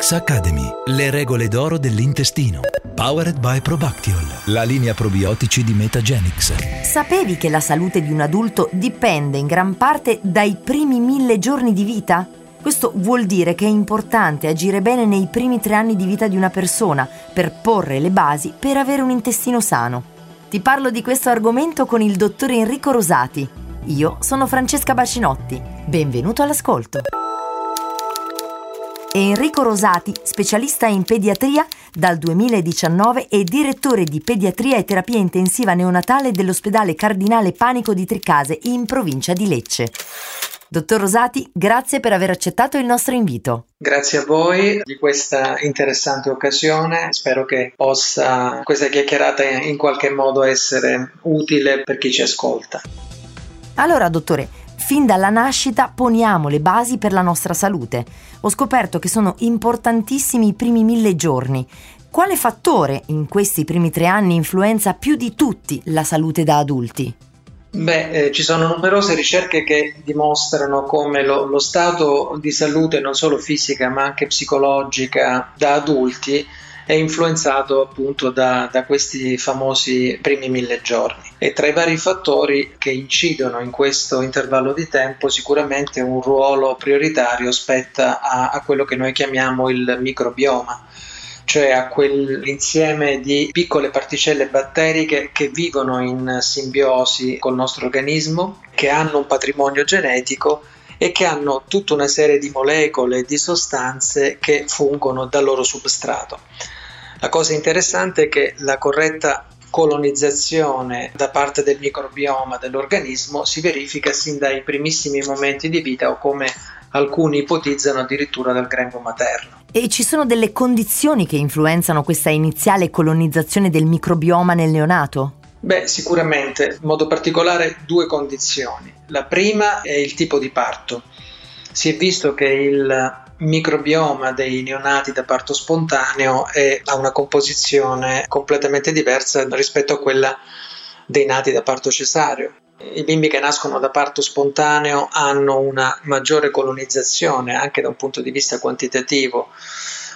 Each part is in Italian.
Metagenix Academy, le regole d'oro dell'intestino. Powered by Probactiol, la linea probiotici di Metagenix. Sapevi che la salute di un adulto dipende in gran parte dai primi mille giorni di vita? Questo vuol dire che è importante agire bene nei primi tre anni di vita di una persona per porre le basi per avere un intestino sano. Ti parlo di questo argomento con il dottor Enrico Rosati. Io sono Francesca Bacinotti. Benvenuto all'ascolto. Enrico Rosati, specialista in pediatria dal 2019 e direttore di pediatria e terapia intensiva neonatale dell'ospedale Cardinale Panico di Tricase in provincia di Lecce. Dottor Rosati, grazie per aver accettato il nostro invito. Grazie a voi di questa interessante occasione. Spero che possa questa chiacchierata in qualche modo essere utile per chi ci ascolta. Allora, dottore, fin dalla nascita poniamo le basi per la nostra salute. Ho scoperto che sono importantissimi i primi mille giorni. Quale fattore in questi primi tre anni influenza più di tutti la salute da adulti? Beh, eh, ci sono numerose ricerche che dimostrano come lo, lo, stato di salute, non solo fisica ma anche psicologica da adulti, è influenzato appunto da, da questi famosi primi mille giorni. E tra i vari fattori che incidono in questo intervallo di tempo, sicuramente un ruolo prioritario spetta a, a quello che noi chiamiamo il microbioma cioè a quell'insieme di piccole particelle batteriche che vivono in simbiosi col nostro organismo, che hanno un patrimonio genetico e che hanno tutta una serie di molecole e di sostanze che fungono da loro substrato. La cosa interessante è che la corretta colonizzazione da parte del microbioma dell'organismo si verifica sin dai primissimi momenti di vita o come alcuni ipotizzano addirittura dal grembo materno. E ci sono delle condizioni che influenzano questa iniziale colonizzazione del microbioma nel neonato? Beh, sicuramente, in modo particolare due condizioni. La prima è il tipo di parto. Si è visto che il microbioma dei neonati da parto spontaneo è, ha una composizione completamente diversa rispetto a quella dei nati da parto cesareo. I bimbi che nascono da parto spontaneo hanno una maggiore colonizzazione anche da un punto di vista quantitativo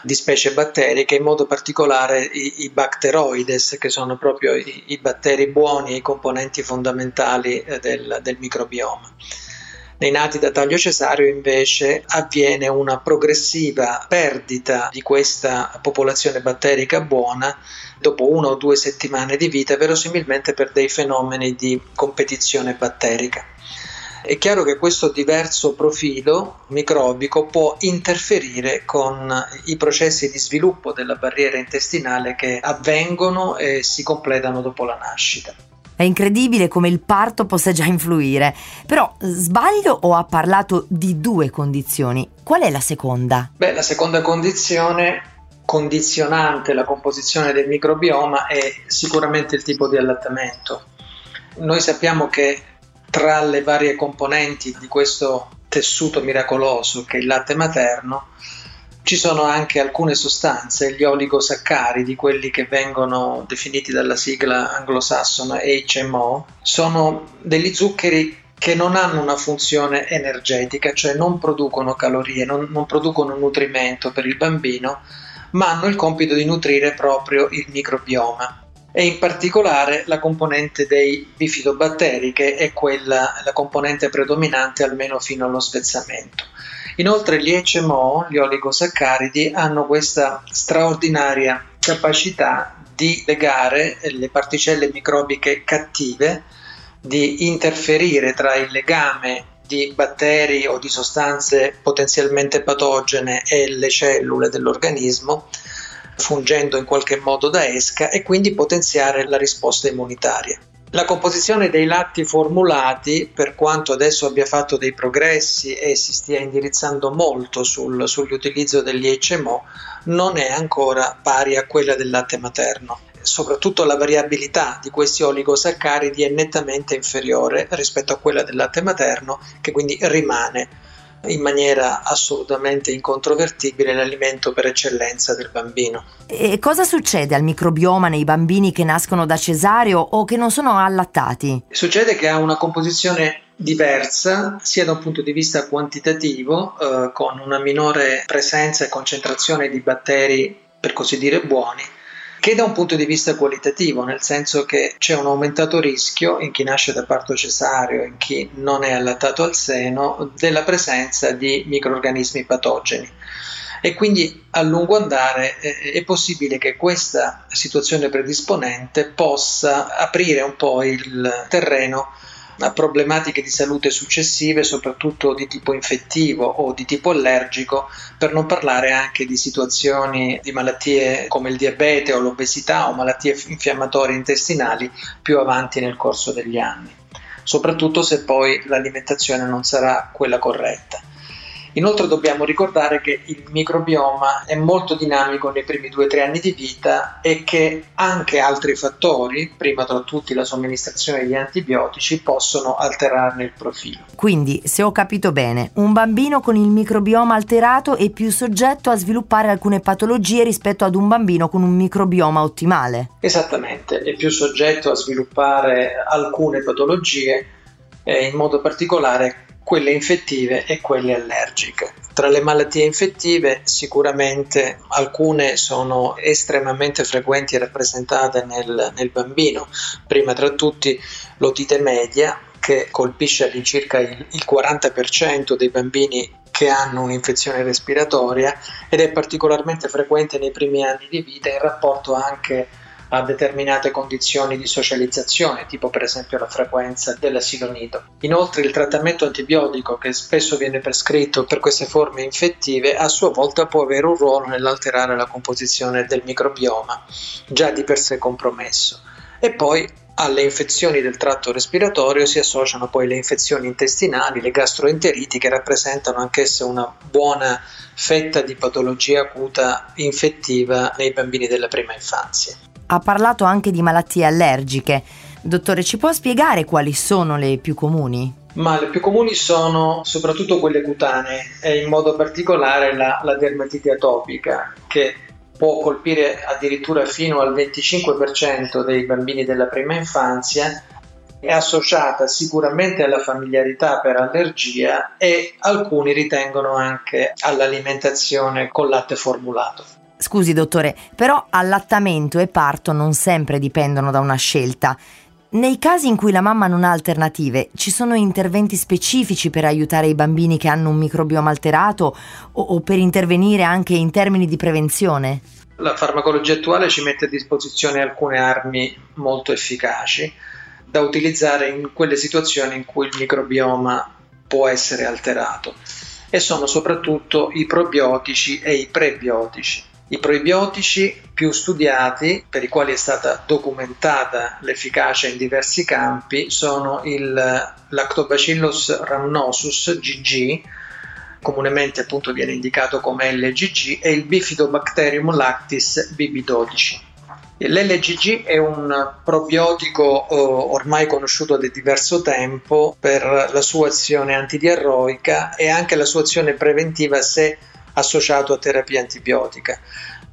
di specie batteriche, in modo particolare i, i bacteroides, che sono proprio i, i, batteri buoni e i componenti fondamentali eh, del, del microbioma. Nei nati da taglio cesareo invece avviene una progressiva perdita di questa popolazione batterica buona dopo una o due settimane di vita, verosimilmente per dei fenomeni di competizione batterica. È chiaro che questo diverso profilo microbico può interferire con i processi di sviluppo della barriera intestinale che avvengono e si completano dopo la nascita. È incredibile come il parto possa già influire. Però sbaglio o ha parlato di due condizioni? Qual è la seconda? Beh, la seconda condizione condizionante la composizione del microbioma è sicuramente il tipo di allattamento. Noi sappiamo che tra le varie componenti di questo tessuto miracoloso che è il latte materno ci sono anche alcune sostanze, gli oligosaccaridi, quelli che vengono definiti dalla sigla anglosassone HMO, sono degli zuccheri che non hanno una funzione energetica, cioè non producono calorie, non, non producono nutrimento per il bambino, ma hanno il compito di nutrire proprio il microbioma e in particolare la componente dei bifidobatteri che è quella, la componente predominante almeno fino allo spezzamento. Inoltre gli HMO, gli oligosaccaridi, hanno questa straordinaria capacità di legare le particelle microbiche cattive, di interferire tra il legame di batteri o di sostanze potenzialmente patogene e le cellule dell'organismo, fungendo in qualche modo da esca e quindi potenziare la risposta immunitaria. La composizione dei latti formulati, per quanto adesso abbia fatto dei progressi e si stia indirizzando molto sul, sull'utilizzo degli HMO, non è ancora pari a quella del latte materno. Soprattutto la variabilità di questi oligosaccaridi è nettamente inferiore rispetto a quella del latte materno, che quindi rimane in maniera assolutamente incontrovertibile l'alimento per eccellenza del bambino. E cosa succede al microbioma nei bambini che nascono da cesareo o che non sono allattati? Succede che ha una composizione diversa sia da un punto di vista quantitativo, eh, con una minore presenza e concentrazione di batteri per così dire buoni, che da un punto di vista qualitativo, nel senso che c'è un aumentato rischio in chi nasce da parto cesareo, in chi non è allattato al seno, della presenza di microorganismi patogeni. E quindi a lungo andare è possibile che questa situazione predisponente possa aprire un po' il terreno a problematiche di salute successive, soprattutto di tipo infettivo o di tipo allergico, per non parlare anche di situazioni di malattie come il diabete o l'obesità o malattie infiammatorie intestinali più avanti nel corso degli anni, soprattutto se poi l'alimentazione non sarà quella corretta. Inoltre dobbiamo ricordare che il microbioma è molto dinamico nei primi 2-3 anni di vita e che anche altri fattori, prima tra tutti la somministrazione di antibiotici, possono alterarne il profilo. Quindi, se ho capito bene, un bambino con il microbioma alterato è più soggetto a sviluppare alcune patologie rispetto ad un bambino con un microbioma ottimale. Esattamente, è più soggetto a sviluppare alcune patologie, eh, in modo particolare quelle infettive e quelle allergiche. Tra le malattie infettive sicuramente alcune sono estremamente frequenti e rappresentate nel, nel bambino, prima tra tutti l'otite media che colpisce all'incirca il, il 40% dei bambini che hanno un'infezione respiratoria ed è particolarmente frequente nei primi anni di vita in rapporto anche a determinate condizioni di socializzazione, tipo per esempio la frequenza dell'asilo nido. Inoltre il trattamento antibiotico che spesso viene prescritto per queste forme infettive a sua volta può avere un ruolo nell'alterare la composizione del microbioma, già di per sé compromesso. E poi alle infezioni del tratto respiratorio si associano poi le infezioni intestinali, le gastroenteriti che rappresentano anch'esse una buona fetta di patologia acuta infettiva nei bambini della prima infanzia ha parlato anche di malattie allergiche. Dottore, ci può spiegare quali sono le più comuni? Ma le più comuni sono soprattutto quelle cutanee e in modo particolare la, la dermatite atopica che può colpire addirittura fino al 25% dei bambini della prima infanzia è associata sicuramente alla familiarità per allergia e alcuni ritengono anche all'alimentazione con latte formulato. Scusi dottore, però allattamento e parto non sempre dipendono da una scelta. Nei casi in cui la mamma non ha alternative, ci sono interventi specifici per aiutare i bambini che hanno un microbioma alterato o, o per intervenire anche in termini di prevenzione? La farmacologia attuale ci mette a disposizione alcune armi molto efficaci da utilizzare in quelle situazioni in cui il microbioma può essere alterato e sono soprattutto i probiotici e i prebiotici. I probiotici più studiati, per i quali è stata documentata l'efficacia in diversi campi, sono il Lactobacillus rhamnosus GG, comunemente appunto viene indicato come LGG, e il Bifidobacterium lactis BB12. L'LGG è un probiotico eh, ormai conosciuto da diverso tempo per la sua azione antidiarroica e anche la sua azione preventiva se associato a terapia antibiotica.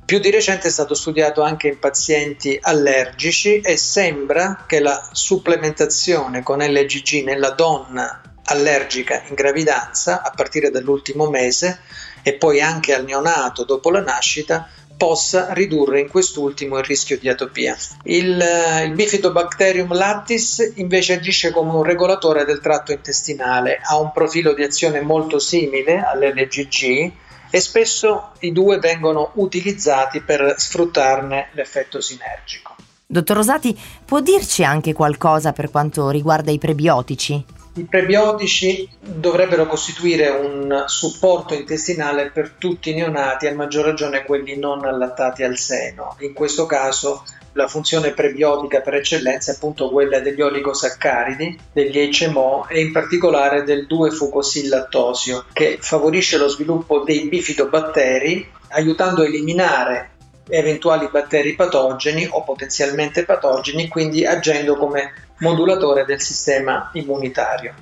Più di recente è stato studiato anche in pazienti allergici e sembra che la supplementazione con LGG nella donna allergica in gravidanza a partire dall'ultimo mese e poi anche al neonato dopo la nascita possa ridurre in quest'ultimo il rischio di atopia. Il, eh, il Bifidobacterium lattis invece agisce come un regolatore del tratto intestinale, ha un profilo di azione molto simile all'LGG e spesso i due vengono utilizzati per sfruttarne l'effetto sinergico. Dottor Rosati, può dirci anche qualcosa per quanto riguarda i prebiotici? I prebiotici dovrebbero costituire un supporto intestinale per tutti i neonati, a maggior ragione quelli non allattati al seno. In questo caso la funzione prebiotica per eccellenza è appunto quella degli oligosaccaridi, degli HMO e in particolare del 2-fucosil-lattosio che favorisce lo sviluppo dei bifidobatteri aiutando a eliminare eventuali batteri patogeni o potenzialmente patogeni, quindi agendo come modulatore del sistema immunitario.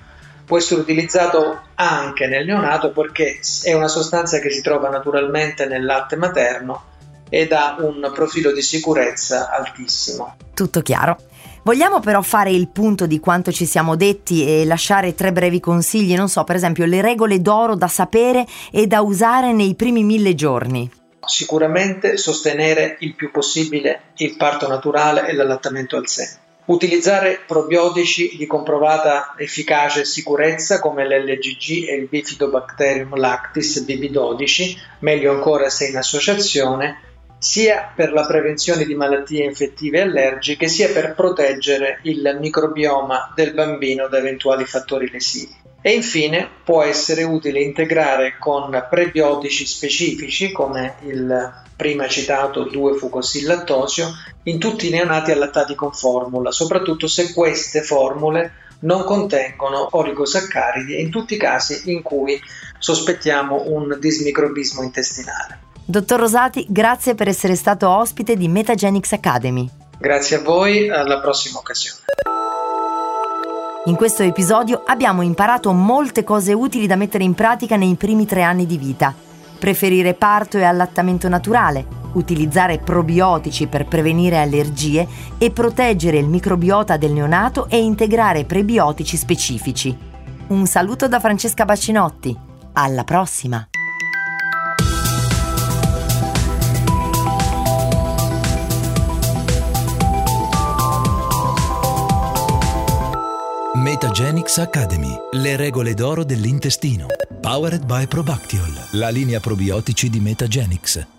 può essere utilizzato anche nel neonato perché è una sostanza che si trova naturalmente nel latte materno ed ha un profilo di sicurezza altissimo. Tutto chiaro. Vogliamo però fare il punto di quanto ci siamo detti e lasciare tre brevi consigli, non so, per esempio le regole d'oro da sapere e da usare nei primi mille giorni. Sicuramente sostenere il più possibile il parto naturale e l'allattamento al seno. Utilizzare probiotici di comprovata efficacia e sicurezza come l'LGG e il Bifidobacterium lactis BB12, meglio ancora se in associazione, sia per la prevenzione di malattie infettive e allergiche, sia per proteggere il microbioma del bambino da eventuali fattori lesivi. E infine può essere utile integrare con prebiotici specifici come il prima citato 2-fucosil-lattosio in tutti i neonati allattati con formula, soprattutto se queste formule non contengono oligosaccaridi e in tutti i casi in cui sospettiamo un dismicrobismo intestinale. Dottor Rosati, grazie per essere stato ospite di Metagenics Academy. Grazie a voi, alla prossima occasione. In questo episodio abbiamo imparato molte cose utili da mettere in pratica nei primi tre anni di vita. Preferire parto e allattamento naturale, utilizzare probiotici per prevenire allergie e proteggere il microbiota del neonato e integrare prebiotici specifici. Un saluto da Francesca Bacinotti. Alla prossima! Metagenics Academy. Le regole d'oro dell'intestino. Powered by Probactiol. La linea probiotici di Metagenics.